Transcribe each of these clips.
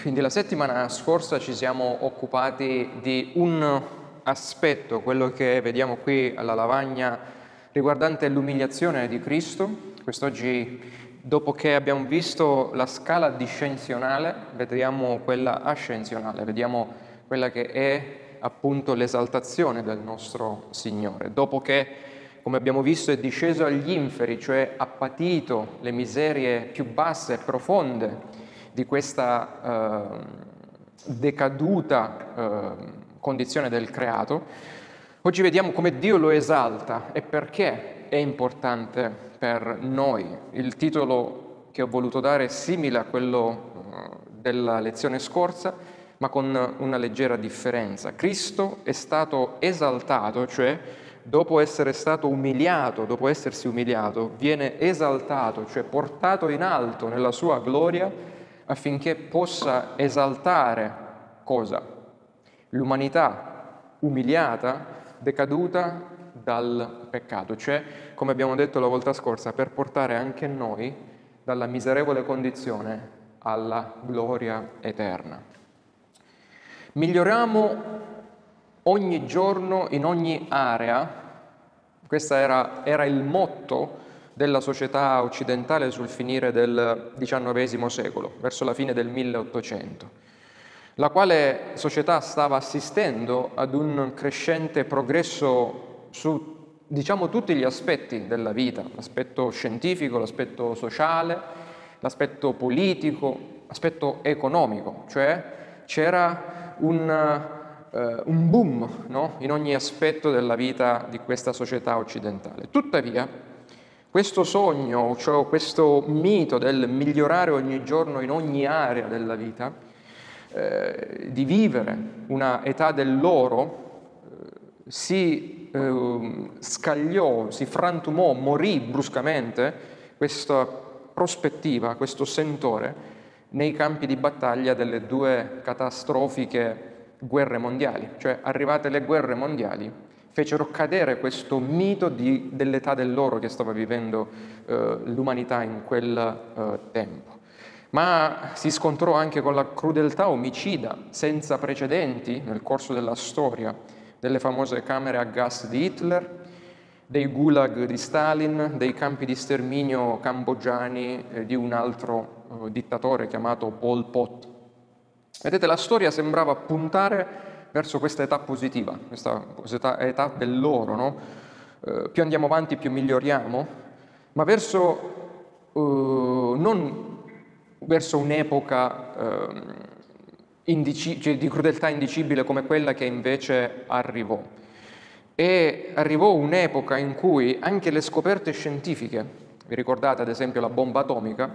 quindi la settimana scorsa ci siamo occupati di un aspetto, quello che vediamo qui alla lavagna, riguardante l'umiliazione di Cristo. Quest'oggi, dopo che abbiamo visto la scala discensionale, vediamo quella ascensionale, vediamo quella che è appunto l'esaltazione del nostro Signore. Dopo che, come abbiamo visto, è disceso agli inferi, cioè ha patito le miserie più basse e profonde di questa eh, decaduta eh, condizione del creato, oggi vediamo come Dio lo esalta e perché è importante per noi. Il titolo che ho voluto dare è simile a quello eh, della lezione scorsa, ma con una leggera differenza. Cristo è stato esaltato, cioè dopo essere stato umiliato, dopo essersi umiliato, viene esaltato, cioè portato in alto nella sua gloria affinché possa esaltare cosa? L'umanità umiliata, decaduta dal peccato, cioè, come abbiamo detto la volta scorsa, per portare anche noi dalla miserevole condizione alla gloria eterna. Miglioriamo ogni giorno in ogni area, questo era, era il motto della società occidentale sul finire del XIX secolo, verso la fine del 1800, la quale società stava assistendo ad un crescente progresso su diciamo tutti gli aspetti della vita, l'aspetto scientifico, l'aspetto sociale, l'aspetto politico, l'aspetto economico, cioè c'era un, uh, un boom no? in ogni aspetto della vita di questa società occidentale. Tuttavia, questo sogno, cioè questo mito del migliorare ogni giorno in ogni area della vita, eh, di vivere una età dell'oro, eh, si eh, scagliò, si frantumò, morì bruscamente questa prospettiva, questo sentore nei campi di battaglia delle due catastrofiche guerre mondiali, cioè arrivate le guerre mondiali, fecero cadere questo mito di, dell'età dell'oro che stava vivendo eh, l'umanità in quel eh, tempo. Ma si scontrò anche con la crudeltà omicida senza precedenti nel corso della storia delle famose camere a gas di Hitler, dei gulag di Stalin, dei campi di sterminio cambogiani e di un altro eh, dittatore chiamato Pol Pot. Vedete, la storia sembrava puntare verso questa età positiva, questa età dell'oro, no? eh, più andiamo avanti più miglioriamo, ma verso, eh, non verso un'epoca eh, indici- cioè di crudeltà indicibile come quella che invece arrivò. E arrivò un'epoca in cui anche le scoperte scientifiche, vi ricordate ad esempio la bomba atomica,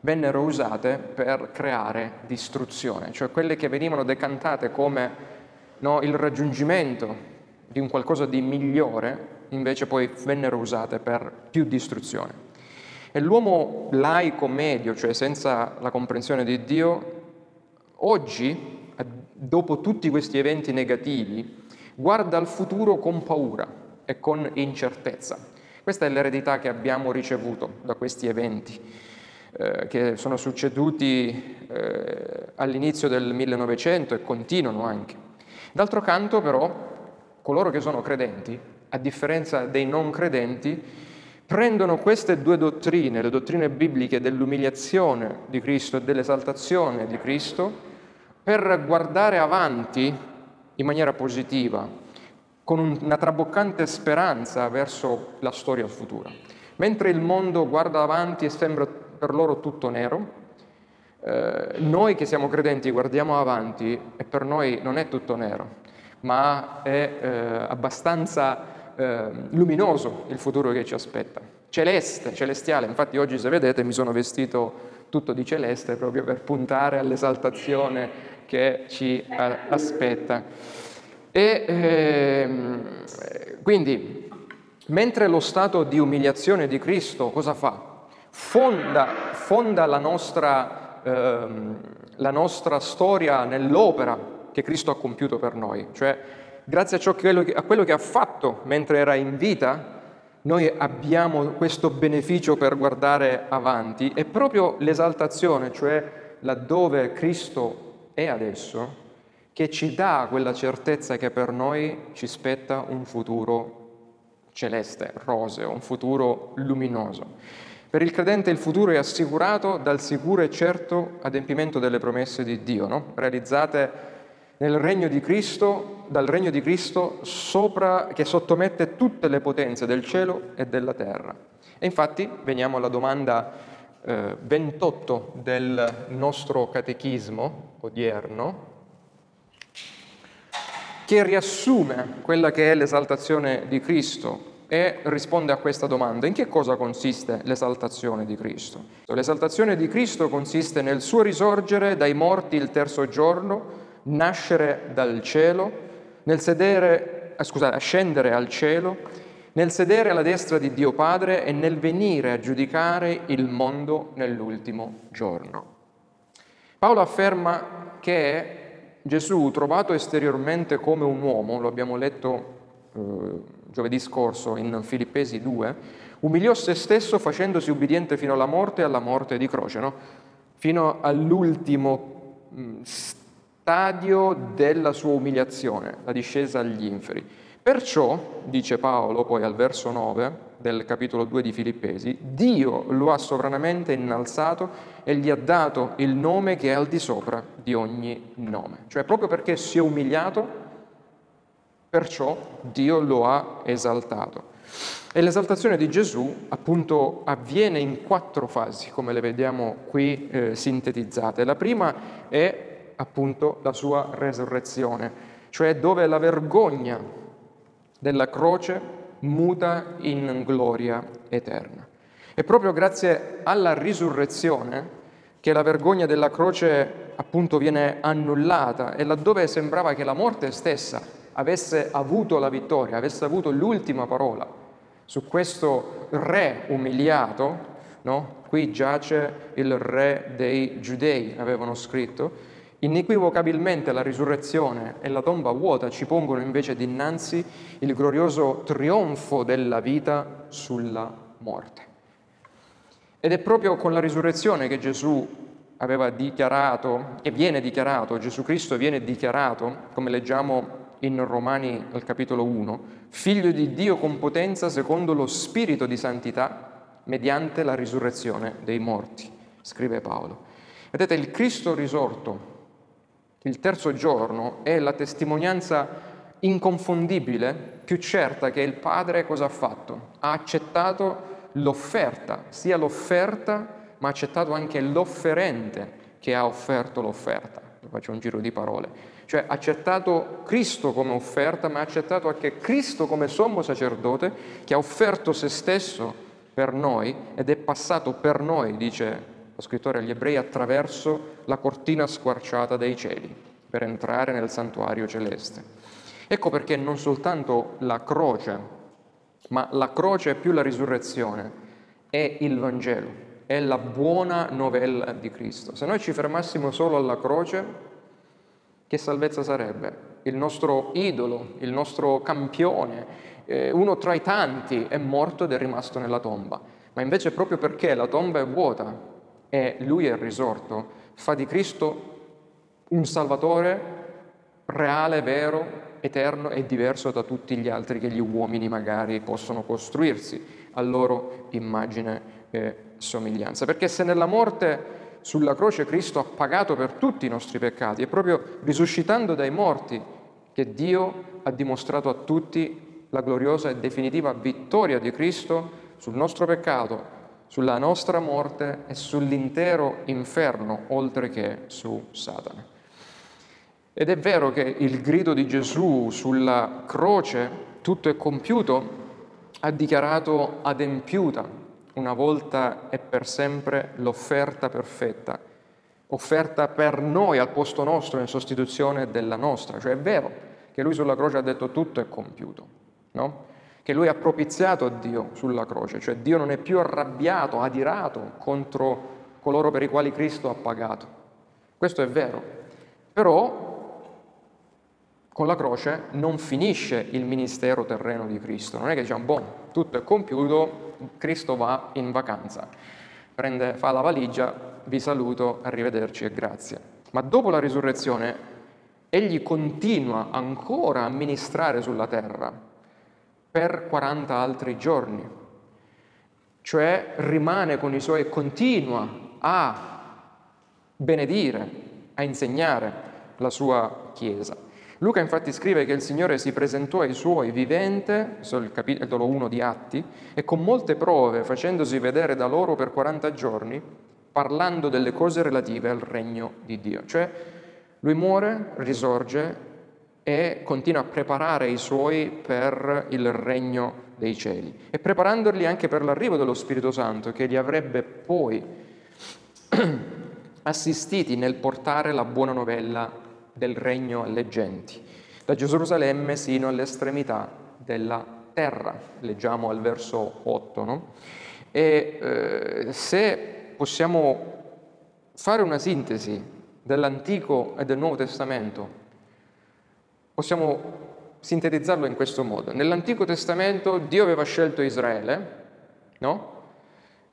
vennero usate per creare distruzione, cioè quelle che venivano decantate come no, il raggiungimento di un qualcosa di migliore, invece poi vennero usate per più distruzione. E l'uomo laico medio, cioè senza la comprensione di Dio, oggi, dopo tutti questi eventi negativi, guarda al futuro con paura e con incertezza. Questa è l'eredità che abbiamo ricevuto da questi eventi eh, che sono succeduti eh, all'inizio del 1900 e continuano anche. D'altro canto però coloro che sono credenti, a differenza dei non credenti, prendono queste due dottrine, le dottrine bibliche dell'umiliazione di Cristo e dell'esaltazione di Cristo, per guardare avanti in maniera positiva, con una traboccante speranza verso la storia futura. Mentre il mondo guarda avanti e sembra per loro tutto nero, eh, noi che siamo credenti guardiamo avanti e per noi non è tutto nero, ma è eh, abbastanza eh, luminoso il futuro che ci aspetta, celeste, celestiale. Infatti oggi se vedete mi sono vestito tutto di celeste proprio per puntare all'esaltazione che ci aspetta. E ehm, quindi, mentre lo stato di umiliazione di Cristo cosa fa? Fonda, fonda la nostra ehm, la nostra storia nell'opera che Cristo ha compiuto per noi, cioè grazie a, che, a quello che ha fatto mentre era in vita, noi abbiamo questo beneficio per guardare avanti e proprio l'esaltazione, cioè laddove Cristo e adesso che ci dà quella certezza che per noi ci spetta un futuro celeste, roseo, un futuro luminoso. Per il credente il futuro è assicurato dal sicuro e certo adempimento delle promesse di Dio, no? realizzate nel regno di Cristo, dal regno di Cristo sopra, che sottomette tutte le potenze del cielo e della terra. E infatti veniamo alla domanda eh, 28 del nostro catechismo odierno, che riassume quella che è l'esaltazione di Cristo e risponde a questa domanda. In che cosa consiste l'esaltazione di Cristo? L'esaltazione di Cristo consiste nel suo risorgere dai morti il terzo giorno, nascere dal cielo, nel sedere, eh, scusate, scendere al cielo, nel sedere alla destra di Dio Padre e nel venire a giudicare il mondo nell'ultimo giorno. Paolo afferma che Gesù, trovato esteriormente come un uomo, lo abbiamo letto eh, giovedì scorso in Filippesi 2, umiliò se stesso facendosi ubbidiente fino alla morte e alla morte di croce, no? fino all'ultimo mm, stadio della sua umiliazione, la discesa agli inferi. Perciò, dice Paolo poi al verso 9 del capitolo 2 di Filippesi, Dio lo ha sovranamente innalzato e gli ha dato il nome che è al di sopra di ogni nome. Cioè proprio perché si è umiliato, perciò Dio lo ha esaltato. E l'esaltazione di Gesù appunto avviene in quattro fasi, come le vediamo qui eh, sintetizzate. La prima è appunto la sua resurrezione, cioè dove la vergogna della croce muta in gloria eterna. È proprio grazie alla risurrezione che la vergogna della croce appunto viene annullata e laddove sembrava che la morte stessa avesse avuto la vittoria, avesse avuto l'ultima parola su questo re umiliato, no? qui giace il re dei giudei, avevano scritto, Inequivocabilmente la risurrezione e la tomba vuota ci pongono invece dinanzi il glorioso trionfo della vita sulla morte. Ed è proprio con la risurrezione che Gesù aveva dichiarato, e viene dichiarato, Gesù Cristo viene dichiarato, come leggiamo in Romani al capitolo 1, figlio di Dio con potenza secondo lo spirito di santità mediante la risurrezione dei morti, scrive Paolo. Vedete, il Cristo risorto il terzo giorno è la testimonianza inconfondibile, più certa che il Padre cosa ha fatto? Ha accettato l'offerta, sia l'offerta, ma ha accettato anche l'offerente che ha offerto l'offerta. Faccio un giro di parole. Cioè ha accettato Cristo come offerta, ma ha accettato anche Cristo come sommo sacerdote che ha offerto se stesso per noi ed è passato per noi, dice lo scrittore agli ebrei, attraverso la cortina squarciata dei cieli per entrare nel santuario celeste. Ecco perché non soltanto la croce, ma la croce più la risurrezione è il Vangelo, è la buona novella di Cristo. Se noi ci fermassimo solo alla croce, che salvezza sarebbe? Il nostro idolo, il nostro campione, eh, uno tra i tanti è morto ed è rimasto nella tomba. Ma invece proprio perché la tomba è vuota, e lui è risorto, fa di Cristo un Salvatore reale, vero, eterno e diverso da tutti gli altri che gli uomini magari possono costruirsi a loro immagine e somiglianza. Perché se nella morte sulla croce Cristo ha pagato per tutti i nostri peccati, è proprio risuscitando dai morti che Dio ha dimostrato a tutti la gloriosa e definitiva vittoria di Cristo sul nostro peccato sulla nostra morte e sull'intero inferno, oltre che su Satana. Ed è vero che il grido di Gesù sulla croce, tutto è compiuto, ha dichiarato adempiuta una volta e per sempre l'offerta perfetta, offerta per noi al posto nostro in sostituzione della nostra. Cioè è vero che lui sulla croce ha detto tutto è compiuto, no? che lui ha propiziato a Dio sulla croce, cioè Dio non è più arrabbiato, adirato contro coloro per i quali Cristo ha pagato. Questo è vero, però con la croce non finisce il ministero terreno di Cristo, non è che diciamo, boh, tutto è compiuto, Cristo va in vacanza, prende, fa la valigia, vi saluto, arrivederci e grazie. Ma dopo la risurrezione egli continua ancora a ministrare sulla terra per 40 altri giorni, cioè rimane con i suoi, continua a benedire, a insegnare la sua Chiesa. Luca infatti scrive che il Signore si presentò ai suoi vivente, questo è il capitolo 1 di Atti, e con molte prove, facendosi vedere da loro per 40 giorni, parlando delle cose relative al regno di Dio. Cioè lui muore, risorge e continua a preparare i suoi per il regno dei cieli e preparandoli anche per l'arrivo dello Spirito Santo che li avrebbe poi assistiti nel portare la buona novella del regno alle genti, da Gerusalemme sino all'estremità della terra, leggiamo al verso 8. No? E eh, se possiamo fare una sintesi dell'Antico e del Nuovo Testamento, possiamo sintetizzarlo in questo modo. Nell'Antico Testamento Dio aveva scelto Israele, no?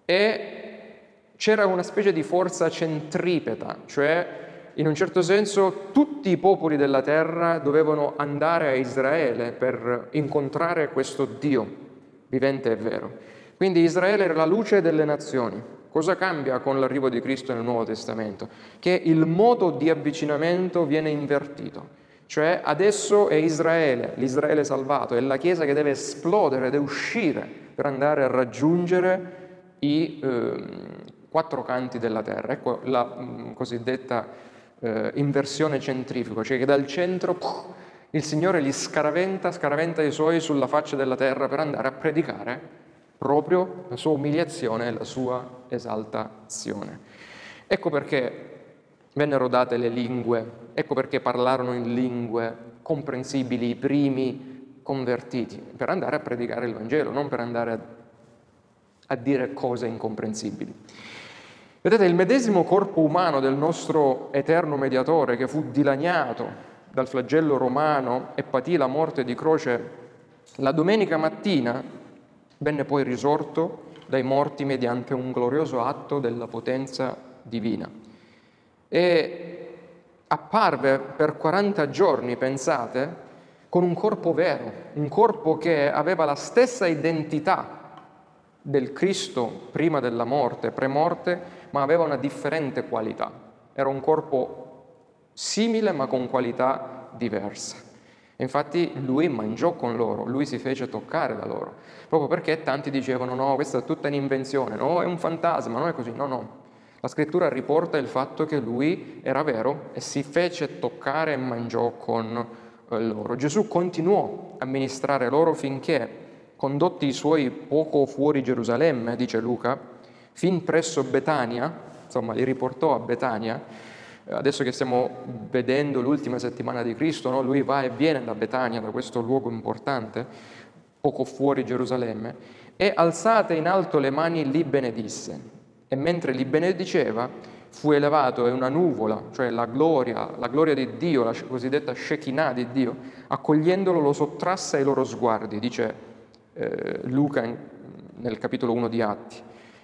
E c'era una specie di forza centripeta, cioè in un certo senso tutti i popoli della terra dovevano andare a Israele per incontrare questo Dio vivente e vero. Quindi Israele era la luce delle nazioni. Cosa cambia con l'arrivo di Cristo nel Nuovo Testamento? Che il modo di avvicinamento viene invertito. Cioè adesso è Israele, l'Israele salvato, è la Chiesa che deve esplodere, deve uscire per andare a raggiungere i eh, quattro canti della terra. Ecco la mh, cosiddetta eh, inversione centrifuga, cioè che dal centro puh, il Signore li scaraventa, scaraventa i suoi sulla faccia della terra per andare a predicare proprio la sua umiliazione e la sua esaltazione. Ecco perché vennero date le lingue, ecco perché parlarono in lingue comprensibili i primi convertiti, per andare a predicare il Vangelo, non per andare a, a dire cose incomprensibili. Vedete, il medesimo corpo umano del nostro eterno mediatore che fu dilaniato dal flagello romano e patì la morte di croce, la domenica mattina venne poi risorto dai morti mediante un glorioso atto della potenza divina. E apparve per 40 giorni, pensate, con un corpo vero, un corpo che aveva la stessa identità del Cristo prima della morte, premorte, ma aveva una differente qualità. Era un corpo simile ma con qualità diverse. Infatti lui mangiò con loro, lui si fece toccare da loro, proprio perché tanti dicevano no, questa è tutta un'invenzione, no, è un fantasma, non è così, no, no. La scrittura riporta il fatto che lui era vero e si fece toccare e mangiò con eh, loro. Gesù continuò a ministrare loro finché, condotti i suoi poco fuori Gerusalemme, dice Luca, fin presso Betania, insomma li riportò a Betania, adesso che stiamo vedendo l'ultima settimana di Cristo, no? lui va e viene da Betania, da questo luogo importante, poco fuori Gerusalemme, e alzate in alto le mani li benedisse. E mentre li benediceva, fu elevato e una nuvola, cioè la gloria, la gloria di Dio, la cosiddetta Shekinah di Dio, accogliendolo lo sottrasse ai loro sguardi, dice eh, Luca nel capitolo 1 di Atti.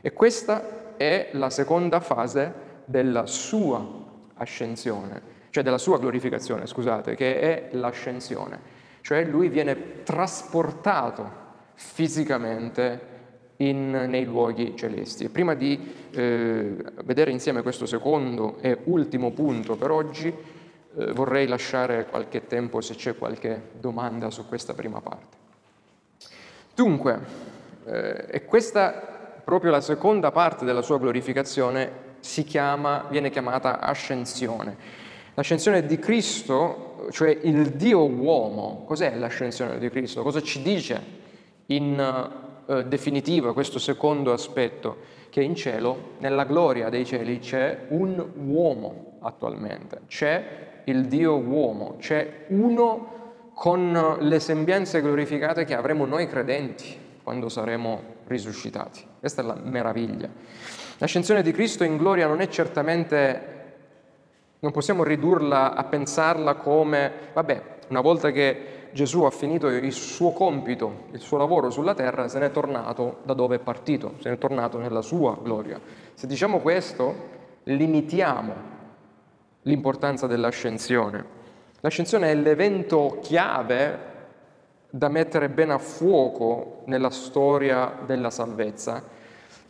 E questa è la seconda fase della sua ascensione, cioè della sua glorificazione, scusate, che è l'ascensione. Cioè lui viene trasportato fisicamente in, nei luoghi celesti. Prima di eh, vedere insieme questo secondo e ultimo punto per oggi, eh, vorrei lasciare qualche tempo se c'è qualche domanda su questa prima parte. Dunque, eh, e questa proprio la seconda parte della sua glorificazione chiama, viene chiamata ascensione. L'ascensione di Cristo, cioè il Dio uomo, cos'è l'ascensione di Cristo? Cosa ci dice in eh, definitivo questo secondo aspetto? Che in cielo, nella gloria dei cieli, c'è un uomo attualmente, c'è il Dio uomo, c'è uno con le sembianze glorificate che avremo noi credenti quando saremo risuscitati. Questa è la meraviglia. L'ascensione di Cristo in gloria non è certamente, non possiamo ridurla a pensarla come, vabbè, una volta che Gesù ha finito il suo compito, il suo lavoro sulla terra, se n'è tornato da dove è partito, se n'è tornato nella sua gloria. Se diciamo questo, limitiamo l'importanza dell'ascensione. L'ascensione è l'evento chiave da mettere bene a fuoco nella storia della salvezza,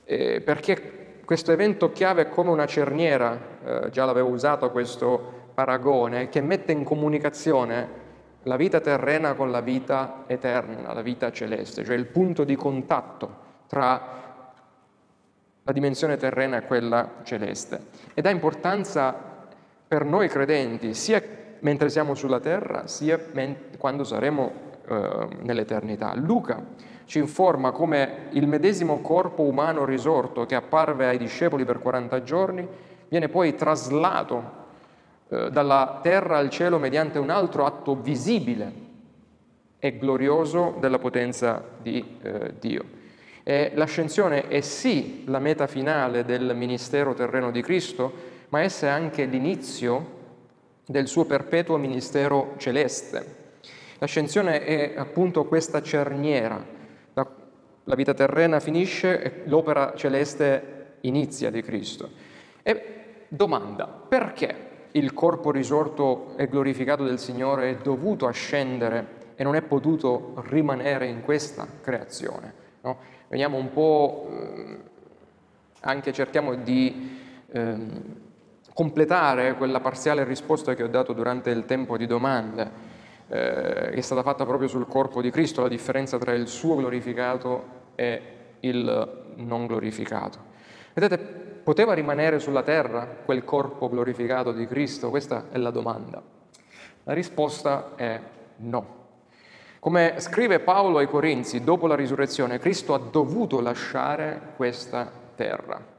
eh, perché questo evento chiave è come una cerniera, eh, già l'avevo usato questo paragone, che mette in comunicazione la vita terrena con la vita eterna, la vita celeste, cioè il punto di contatto tra la dimensione terrena e quella celeste. Ed ha importanza per noi credenti, sia mentre siamo sulla terra, sia quando saremo eh, nell'eternità. Luca ci informa come il medesimo corpo umano risorto che apparve ai discepoli per 40 giorni viene poi traslato eh, dalla terra al cielo mediante un altro atto visibile e glorioso della potenza di eh, Dio. E l'ascensione è sì la meta finale del ministero terreno di Cristo, ma essa è anche l'inizio del suo perpetuo ministero celeste. L'ascensione è appunto questa cerniera. La, la vita terrena finisce e l'opera celeste inizia di Cristo. E domanda, perché il corpo risorto e glorificato del Signore è dovuto ascendere e non è potuto rimanere in questa creazione. No? Veniamo un po', eh, anche cerchiamo di eh, completare quella parziale risposta che ho dato durante il tempo di domande, eh, che è stata fatta proprio sul corpo di Cristo, la differenza tra il suo glorificato e il non glorificato. Vedete, poteva rimanere sulla terra quel corpo glorificato di Cristo? Questa è la domanda. La risposta è no. Come scrive Paolo ai Corinzi, dopo la risurrezione, Cristo ha dovuto lasciare questa terra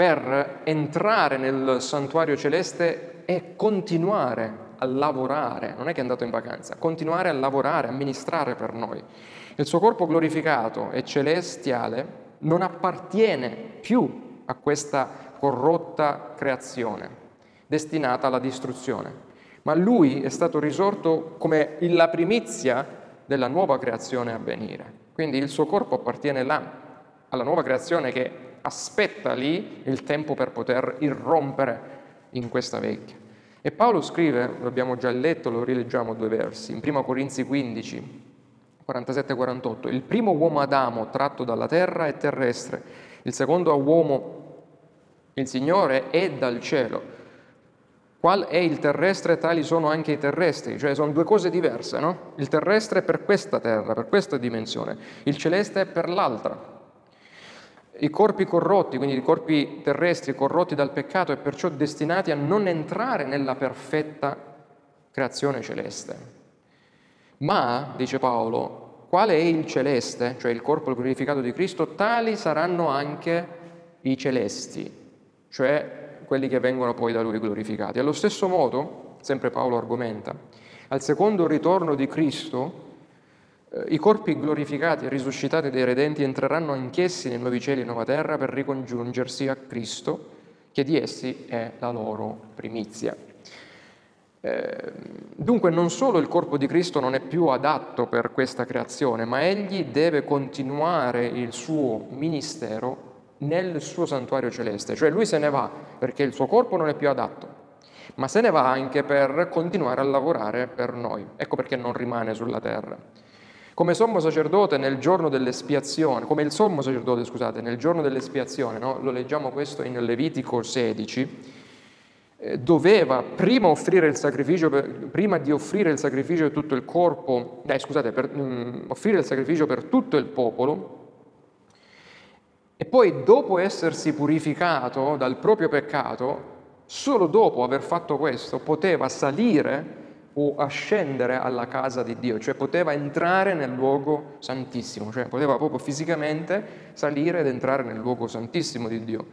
per entrare nel santuario celeste e continuare a lavorare, non è che è andato in vacanza, continuare a lavorare, a ministrare per noi. Il suo corpo glorificato e celestiale non appartiene più a questa corrotta creazione, destinata alla distruzione. Ma lui è stato risorto come la primizia della nuova creazione a venire. Quindi il suo corpo appartiene là, alla nuova creazione che aspetta lì il tempo per poter irrompere in questa vecchia. E Paolo scrive, lo abbiamo già letto, lo rileggiamo due versi, in 1 Corinzi 15, 47-48, il primo uomo Adamo tratto dalla terra è terrestre, il secondo uomo il Signore è dal cielo. Qual è il terrestre, tali sono anche i terrestri, cioè sono due cose diverse, no? Il terrestre è per questa terra, per questa dimensione, il celeste è per l'altra. I corpi corrotti, quindi i corpi terrestri corrotti dal peccato e perciò destinati a non entrare nella perfetta creazione celeste. Ma, dice Paolo, quale è il celeste, cioè il corpo glorificato di Cristo, tali saranno anche i celesti, cioè quelli che vengono poi da lui glorificati. Allo stesso modo, sempre Paolo argomenta, al secondo ritorno di Cristo, i corpi glorificati e risuscitati dei redenti entreranno anch'essi nei nuovi cieli e nuova terra per ricongiungersi a Cristo, che di essi è la loro primizia. Eh, dunque non solo il corpo di Cristo non è più adatto per questa creazione, ma egli deve continuare il suo ministero nel suo santuario celeste, cioè lui se ne va perché il suo corpo non è più adatto, ma se ne va anche per continuare a lavorare per noi. Ecco perché non rimane sulla terra. Come sommo sacerdote nel giorno dell'espiazione, come il sommo sacerdote, scusate, nel giorno dell'espiazione, no? lo leggiamo questo in Levitico 16, eh, doveva prima, prima di offrire il sacrificio di tutto il corpo, eh, scusate, per, um, offrire il sacrificio per tutto il popolo, e poi dopo essersi purificato dal proprio peccato, solo dopo aver fatto questo poteva salire o ascendere alla casa di Dio, cioè poteva entrare nel luogo santissimo, cioè poteva proprio fisicamente salire ed entrare nel luogo santissimo di Dio,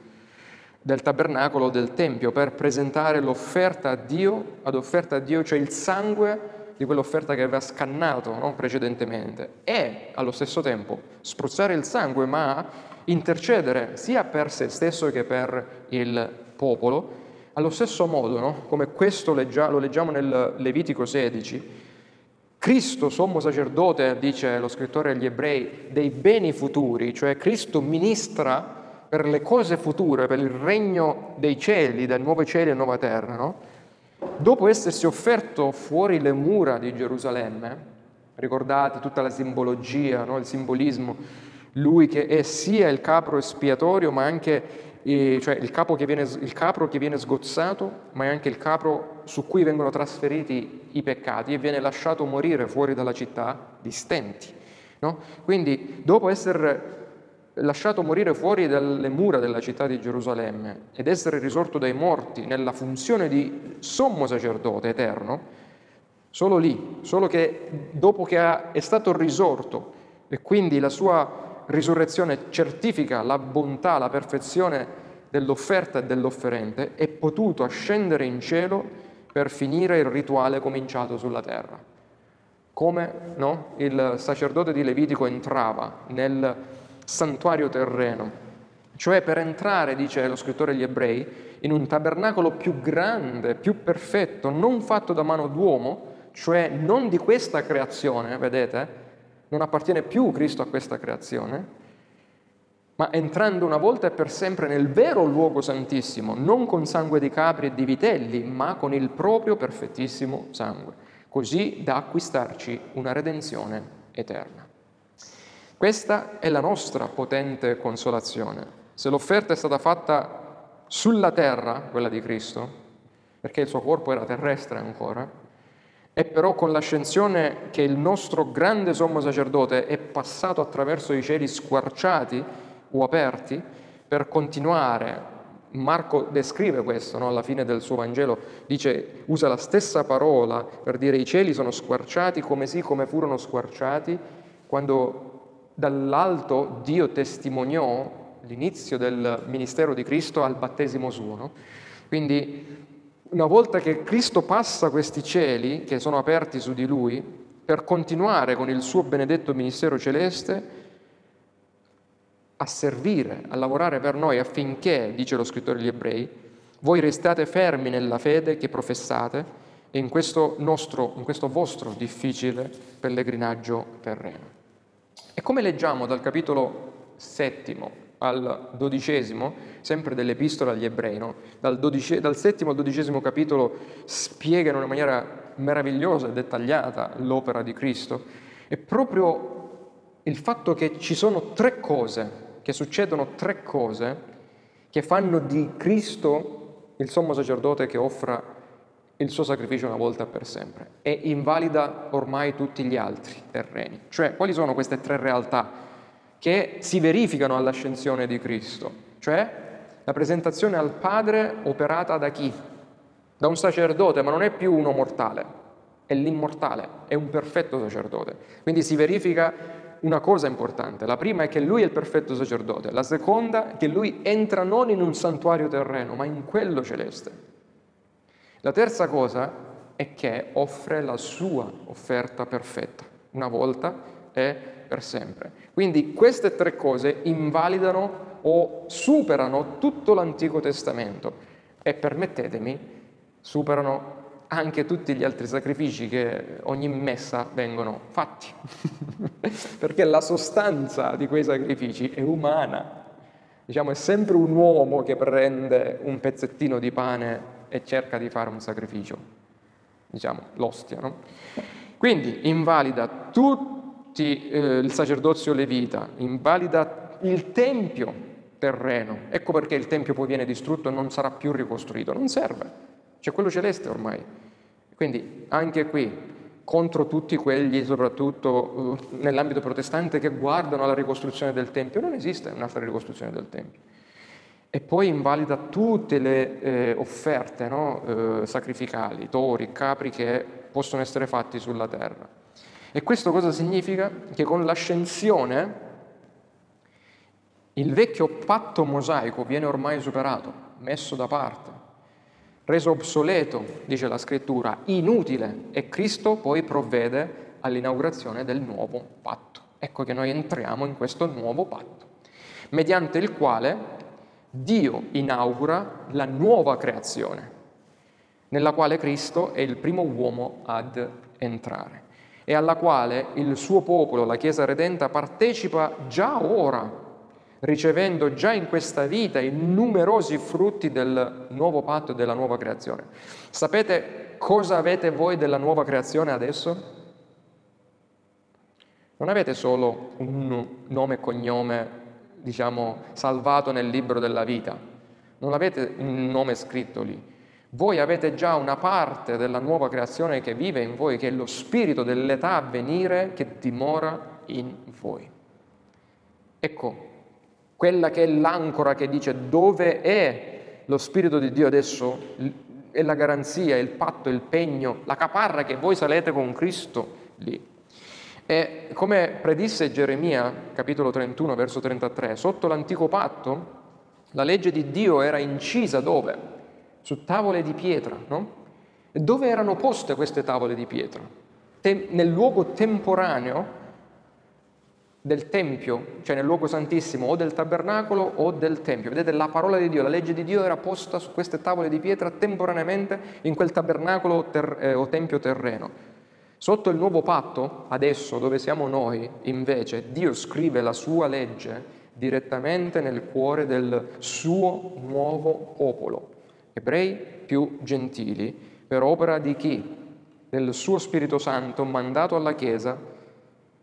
del tabernacolo del Tempio, per presentare l'offerta a Dio, ad offerta a Dio, cioè il sangue di quell'offerta che aveva scannato no, precedentemente, e allo stesso tempo spruzzare il sangue, ma intercedere sia per se stesso che per il popolo, allo stesso modo, no? come questo lo leggiamo nel Levitico 16, Cristo, sommo sacerdote, dice lo scrittore agli ebrei, dei beni futuri, cioè Cristo ministra per le cose future, per il regno dei cieli, del nuovo cieli e nuova terra, no? dopo essersi offerto fuori le mura di Gerusalemme, ricordate tutta la simbologia, no? il simbolismo, lui che è sia il capro espiatorio, ma anche cioè il, capo viene, il capro che viene sgozzato, ma è anche il capro su cui vengono trasferiti i peccati e viene lasciato morire fuori dalla città di stenti. No? Quindi, dopo essere lasciato morire fuori dalle mura della città di Gerusalemme ed essere risorto dai morti nella funzione di sommo sacerdote eterno, solo lì, solo che dopo che è stato risorto e quindi la sua risurrezione certifica la bontà, la perfezione dell'offerta e dell'offerente, è potuto ascendere in cielo per finire il rituale cominciato sulla terra. Come no? il sacerdote di Levitico entrava nel santuario terreno. Cioè per entrare, dice lo scrittore agli ebrei, in un tabernacolo più grande, più perfetto, non fatto da mano d'uomo, cioè non di questa creazione, vedete? Non appartiene più Cristo a questa creazione, ma entrando una volta e per sempre nel vero luogo santissimo, non con sangue di capri e di vitelli, ma con il proprio perfettissimo sangue, così da acquistarci una redenzione eterna. Questa è la nostra potente consolazione. Se l'offerta è stata fatta sulla terra, quella di Cristo, perché il suo corpo era terrestre ancora, è però con l'ascensione che il nostro grande sommo sacerdote è passato attraverso i cieli squarciati o aperti per continuare. Marco descrive questo no? alla fine del suo Vangelo, dice, usa la stessa parola per dire i cieli sono squarciati come sì come furono squarciati quando dall'alto Dio testimoniò l'inizio del ministero di Cristo al battesimo suo. No? Quindi una volta che Cristo passa questi cieli che sono aperti su di lui, per continuare con il suo benedetto ministero celeste, a servire, a lavorare per noi affinché, dice lo scrittore degli ebrei, voi restate fermi nella fede che professate in questo, nostro, in questo vostro difficile pellegrinaggio terreno. E come leggiamo dal capitolo settimo al dodicesimo, sempre dell'epistola agli ebrei, no? dal, dodice, dal settimo al dodicesimo capitolo spiegano in una maniera meravigliosa e dettagliata l'opera di Cristo, è proprio il fatto che ci sono tre cose, che succedono tre cose che fanno di Cristo il sommo sacerdote che offra il suo sacrificio una volta per sempre e invalida ormai tutti gli altri terreni. Cioè, quali sono queste tre realtà che si verificano all'ascensione di Cristo? Cioè, la presentazione al Padre operata da chi? Da un sacerdote, ma non è più uno mortale, è l'immortale, è un perfetto sacerdote. Quindi si verifica una cosa importante. La prima è che lui è il perfetto sacerdote, la seconda è che lui entra non in un santuario terreno, ma in quello celeste. La terza cosa è che offre la sua offerta perfetta, una volta e per sempre. Quindi queste tre cose invalidano o superano tutto l'Antico Testamento e permettetemi, superano anche tutti gli altri sacrifici che ogni messa vengono fatti, perché la sostanza di quei sacrifici è umana. Diciamo, è sempre un uomo che prende un pezzettino di pane e cerca di fare un sacrificio, diciamo l'ostia. No? Quindi invalida tutti eh, il sacerdozio levita, invalida il tempio terreno. Ecco perché il tempio poi viene distrutto e non sarà più ricostruito. Non serve, c'è quello celeste ormai. Quindi anche qui contro tutti quelli, soprattutto uh, nell'ambito protestante, che guardano alla ricostruzione del Tempio. Non esiste un'altra ricostruzione del Tempio e poi invalida tutte le eh, offerte no? eh, sacrificali, tori, capri che possono essere fatti sulla terra. E questo cosa significa? Che con l'ascensione il vecchio patto mosaico viene ormai superato, messo da parte, reso obsoleto, dice la scrittura, inutile, e Cristo poi provvede all'inaugurazione del nuovo patto. Ecco che noi entriamo in questo nuovo patto, mediante il quale Dio inaugura la nuova creazione, nella quale Cristo è il primo uomo ad entrare e alla quale il suo popolo, la Chiesa redenta, partecipa già ora ricevendo già in questa vita i numerosi frutti del nuovo patto e della nuova creazione. Sapete cosa avete voi della nuova creazione adesso? Non avete solo un nome e cognome, diciamo, salvato nel libro della vita, non avete un nome scritto lì. Voi avete già una parte della nuova creazione che vive in voi, che è lo spirito dell'età a venire che dimora in voi. Ecco, quella che è l'ancora che dice dove è lo Spirito di Dio adesso, è la garanzia, il patto, il pegno, la caparra che voi salete con Cristo lì. E come predisse Geremia, capitolo 31, verso 33, sotto l'antico patto la legge di Dio era incisa dove? Su tavole di pietra, no? E dove erano poste queste tavole di pietra? Tem- nel luogo temporaneo del Tempio, cioè nel luogo santissimo o del tabernacolo o del Tempio. Vedete, la parola di Dio, la legge di Dio era posta su queste tavole di pietra temporaneamente in quel tabernacolo ter- eh, o Tempio terreno. Sotto il nuovo patto, adesso dove siamo noi, invece, Dio scrive la sua legge direttamente nel cuore del suo nuovo popolo, ebrei più gentili, per opera di chi? Del suo Spirito Santo mandato alla Chiesa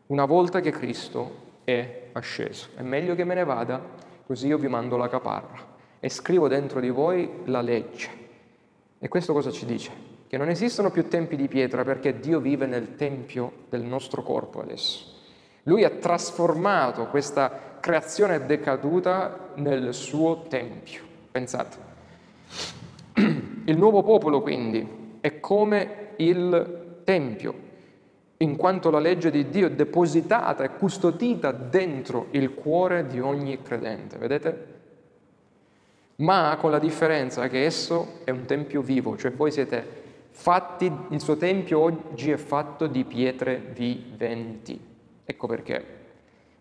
una volta che Cristo è asceso. È meglio che me ne vada, così io vi mando la caparra e scrivo dentro di voi la legge. E questo cosa ci dice? Che non esistono più tempi di pietra perché Dio vive nel tempio del nostro corpo adesso. Lui ha trasformato questa creazione decaduta nel suo tempio. Pensate. Il nuovo popolo quindi è come il tempio in quanto la legge di Dio è depositata e custodita dentro il cuore di ogni credente, vedete? Ma con la differenza che esso è un tempio vivo, cioè voi siete fatti, il suo tempio oggi è fatto di pietre viventi. Ecco perché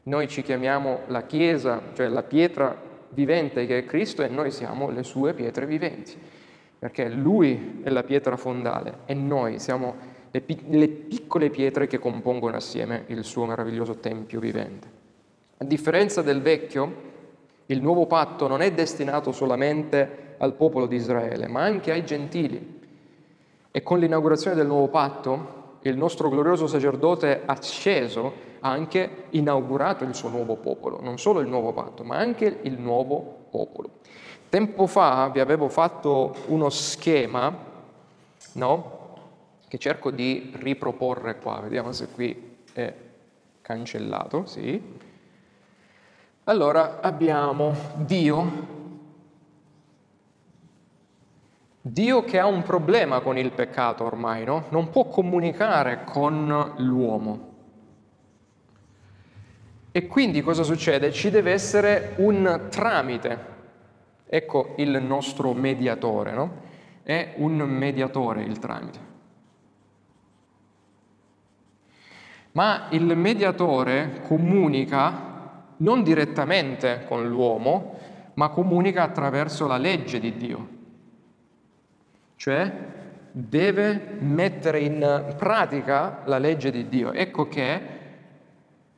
noi ci chiamiamo la Chiesa, cioè la pietra vivente che è Cristo e noi siamo le sue pietre viventi, perché Lui è la pietra fondale e noi siamo le, le piccole pietre che compongono assieme il suo meraviglioso tempio vivente. A differenza del vecchio, il nuovo patto non è destinato solamente al popolo di Israele, ma anche ai gentili. E con l'inaugurazione del nuovo patto, il nostro glorioso sacerdote asceso ha anche inaugurato il suo nuovo popolo, non solo il nuovo patto, ma anche il nuovo popolo. Tempo fa vi avevo fatto uno schema, no? che cerco di riproporre qua, vediamo se qui è cancellato, sì. Allora abbiamo Dio, Dio che ha un problema con il peccato ormai, no? Non può comunicare con l'uomo. E quindi cosa succede? Ci deve essere un tramite. Ecco il nostro mediatore, no? È un mediatore il tramite. ma il mediatore comunica non direttamente con l'uomo, ma comunica attraverso la legge di Dio. Cioè deve mettere in pratica la legge di Dio. Ecco che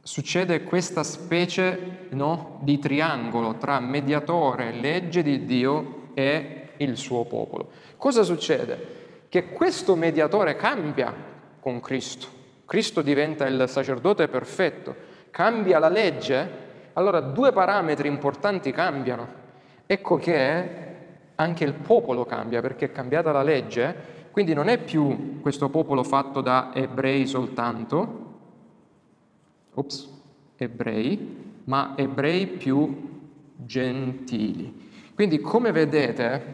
succede questa specie no, di triangolo tra mediatore, legge di Dio e il suo popolo. Cosa succede? Che questo mediatore cambia con Cristo. Cristo diventa il sacerdote perfetto, cambia la legge, allora due parametri importanti cambiano. Ecco che anche il popolo cambia perché è cambiata la legge, quindi non è più questo popolo fatto da ebrei soltanto, ops, ebrei, ma ebrei più gentili. Quindi come vedete,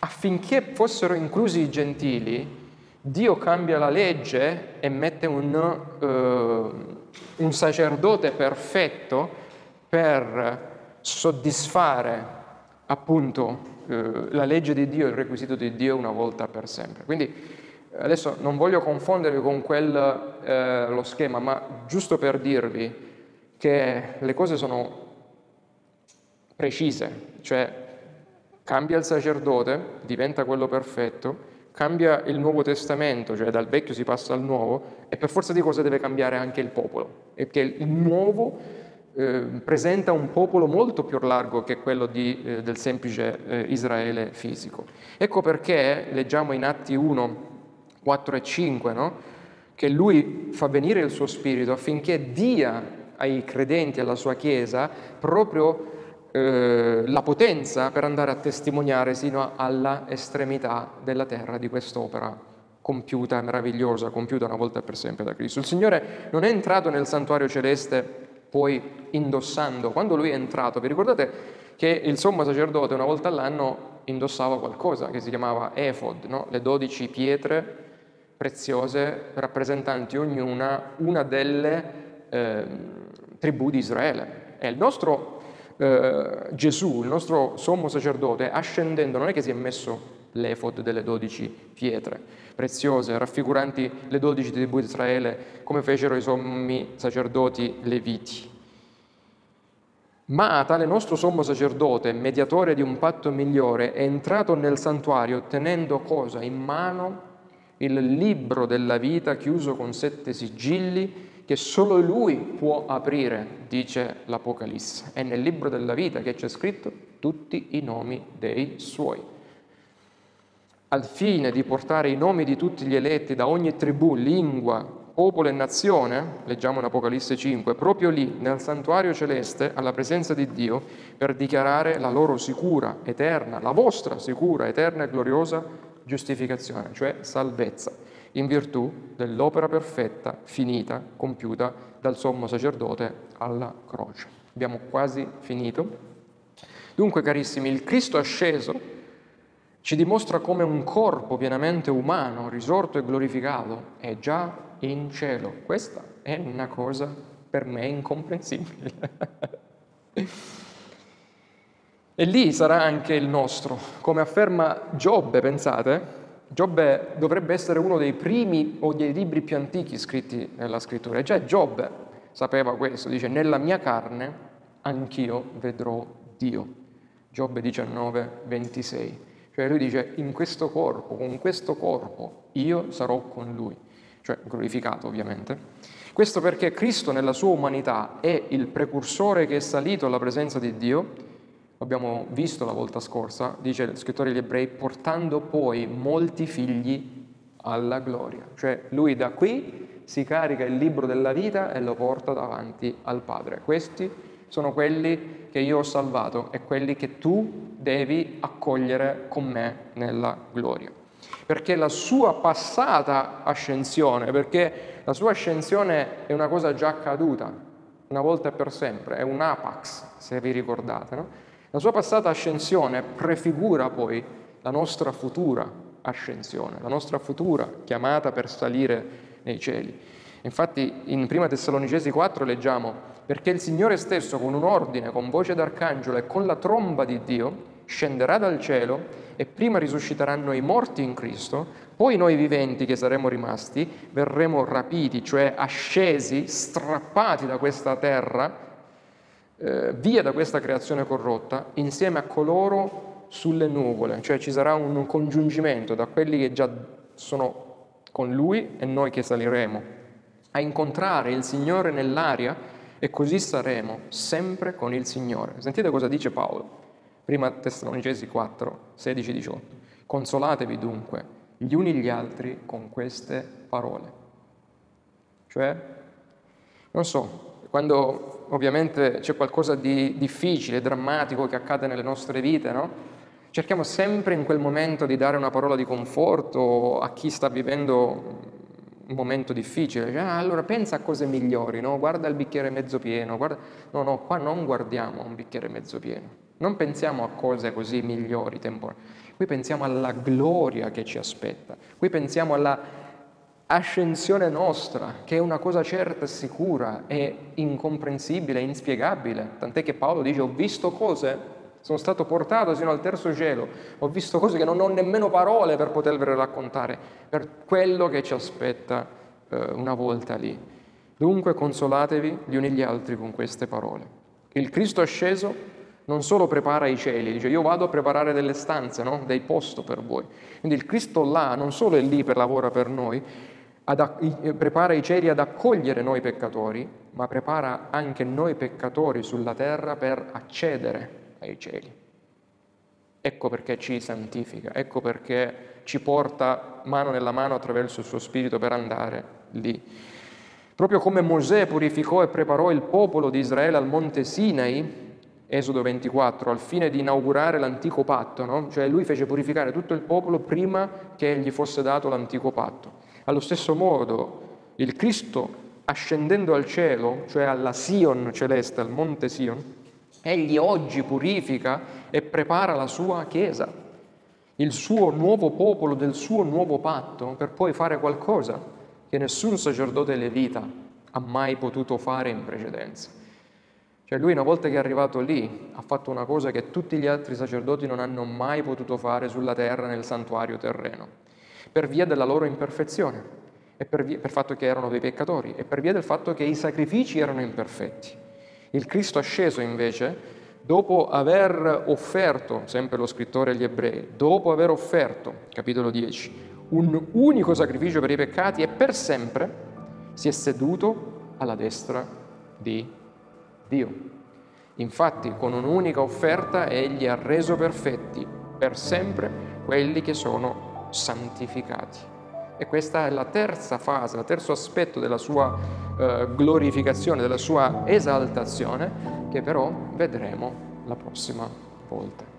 affinché fossero inclusi i gentili, Dio cambia la legge e mette un, uh, un sacerdote perfetto per soddisfare appunto uh, la legge di Dio, il requisito di Dio una volta per sempre. Quindi adesso non voglio confondervi con quel, uh, lo schema, ma giusto per dirvi che le cose sono precise, cioè cambia il sacerdote, diventa quello perfetto, cambia il Nuovo Testamento, cioè dal vecchio si passa al nuovo, e per forza di cose deve cambiare anche il popolo, e che il nuovo eh, presenta un popolo molto più largo che quello di, eh, del semplice eh, Israele fisico. Ecco perché leggiamo in Atti 1, 4 e 5, no? che lui fa venire il suo spirito affinché dia ai credenti, alla sua Chiesa, proprio eh, la potenza per andare a testimoniare sino alla estremità della terra di quest'opera compiuta, meravigliosa, compiuta una volta per sempre da Cristo. Il Signore non è entrato nel santuario celeste poi indossando. Quando lui è entrato, vi ricordate che il sommo sacerdote una volta all'anno indossava qualcosa che si chiamava ephod, no? le dodici pietre preziose rappresentanti ognuna una delle eh, tribù di Israele. E il nostro eh, Gesù, il nostro sommo sacerdote, ascendendo, non è che si è messo l'efod delle dodici pietre preziose, raffiguranti le dodici tribù di Israele, come fecero i sommi sacerdoti leviti. Ma tale nostro sommo sacerdote, mediatore di un patto migliore, è entrato nel santuario tenendo cosa? In mano il libro della vita chiuso con sette sigilli che solo lui può aprire, dice l'Apocalisse. È nel libro della vita che c'è scritto tutti i nomi dei suoi. Al fine di portare i nomi di tutti gli eletti da ogni tribù, lingua, popolo e nazione, leggiamo in Apocalisse 5, proprio lì, nel santuario celeste, alla presenza di Dio, per dichiarare la loro sicura, eterna, la vostra sicura, eterna e gloriosa giustificazione, cioè salvezza in virtù dell'opera perfetta, finita, compiuta dal sommo sacerdote alla croce. Abbiamo quasi finito. Dunque, carissimi, il Cristo asceso ci dimostra come un corpo pienamente umano, risorto e glorificato, è già in cielo. Questa è una cosa per me incomprensibile. e lì sarà anche il nostro. Come afferma Giobbe, pensate, Giobbe dovrebbe essere uno dei primi o dei libri più antichi scritti nella scrittura. E già Giobbe sapeva questo, dice nella mia carne anch'io vedrò Dio. Giobbe 19, 26. Cioè lui dice in questo corpo, con questo corpo io sarò con lui, cioè glorificato ovviamente. Questo perché Cristo nella sua umanità è il precursore che è salito alla presenza di Dio abbiamo visto la volta scorsa, dice il scrittore degli ebrei, portando poi molti figli alla gloria. Cioè lui da qui si carica il libro della vita e lo porta davanti al Padre. Questi sono quelli che io ho salvato e quelli che tu devi accogliere con me nella gloria. Perché la sua passata ascensione, perché la sua ascensione è una cosa già accaduta, una volta e per sempre, è un apax, se vi ricordate, no? La sua passata ascensione prefigura poi la nostra futura ascensione, la nostra futura chiamata per salire nei cieli. Infatti in 1 Tessalonicesi 4 leggiamo, perché il Signore stesso con un ordine, con voce d'arcangelo e con la tromba di Dio scenderà dal cielo e prima risusciteranno i morti in Cristo, poi noi viventi che saremo rimasti verremo rapiti, cioè ascesi, strappati da questa terra eh, via da questa creazione corrotta insieme a coloro sulle nuvole, cioè ci sarà un congiungimento da quelli che già sono con lui e noi che saliremo, a incontrare il Signore nell'aria e così saremo sempre con il Signore. Sentite cosa dice Paolo, prima Tessalonicesi 4, 16, 18. Consolatevi dunque gli uni gli altri con queste parole. Cioè, non so, quando ovviamente c'è qualcosa di difficile, drammatico che accade nelle nostre vite, no? Cerchiamo sempre in quel momento di dare una parola di conforto a chi sta vivendo un momento difficile. Cioè, ah, allora pensa a cose migliori, no? Guarda il bicchiere mezzo pieno. Guarda... No, no, qua non guardiamo un bicchiere mezzo pieno. Non pensiamo a cose così migliori, temporanee. Qui pensiamo alla gloria che ci aspetta. Qui pensiamo alla ascensione nostra, che è una cosa certa e sicura, è incomprensibile, inspiegabile, tant'è che Paolo dice ho visto cose, sono stato portato sino al terzo cielo, ho visto cose che non ho nemmeno parole per potervele raccontare, per quello che ci aspetta eh, una volta lì. Dunque consolatevi gli uni gli altri con queste parole. Il Cristo asceso non solo prepara i cieli, dice io vado a preparare delle stanze, no? dei posti per voi. Quindi il Cristo là non solo è lì per lavora per noi, ad, prepara i cieli ad accogliere noi peccatori, ma prepara anche noi peccatori sulla terra per accedere ai cieli. Ecco perché ci santifica, ecco perché ci porta mano nella mano attraverso il suo spirito per andare lì. Proprio come Mosè purificò e preparò il popolo di Israele al monte Sinai, Esodo 24, al fine di inaugurare l'antico patto, no? cioè lui fece purificare tutto il popolo prima che gli fosse dato l'antico patto. Allo stesso modo, il Cristo ascendendo al cielo, cioè alla Sion celeste, al monte Sion, egli oggi purifica e prepara la sua Chiesa, il suo nuovo popolo del suo nuovo patto, per poi fare qualcosa che nessun sacerdote levita ha mai potuto fare in precedenza. Cioè lui una volta che è arrivato lì ha fatto una cosa che tutti gli altri sacerdoti non hanno mai potuto fare sulla terra nel santuario terreno, per via della loro imperfezione e per, via, per fatto che erano dei peccatori e per via del fatto che i sacrifici erano imperfetti. Il Cristo asceso invece, dopo aver offerto, sempre lo scrittore agli ebrei, dopo aver offerto, capitolo 10, un unico sacrificio per i peccati e per sempre si è seduto alla destra di Dio. Infatti con un'unica offerta egli ha reso perfetti per sempre quelli che sono santificati. E questa è la terza fase, il terzo aspetto della sua eh, glorificazione, della sua esaltazione, che però vedremo la prossima volta.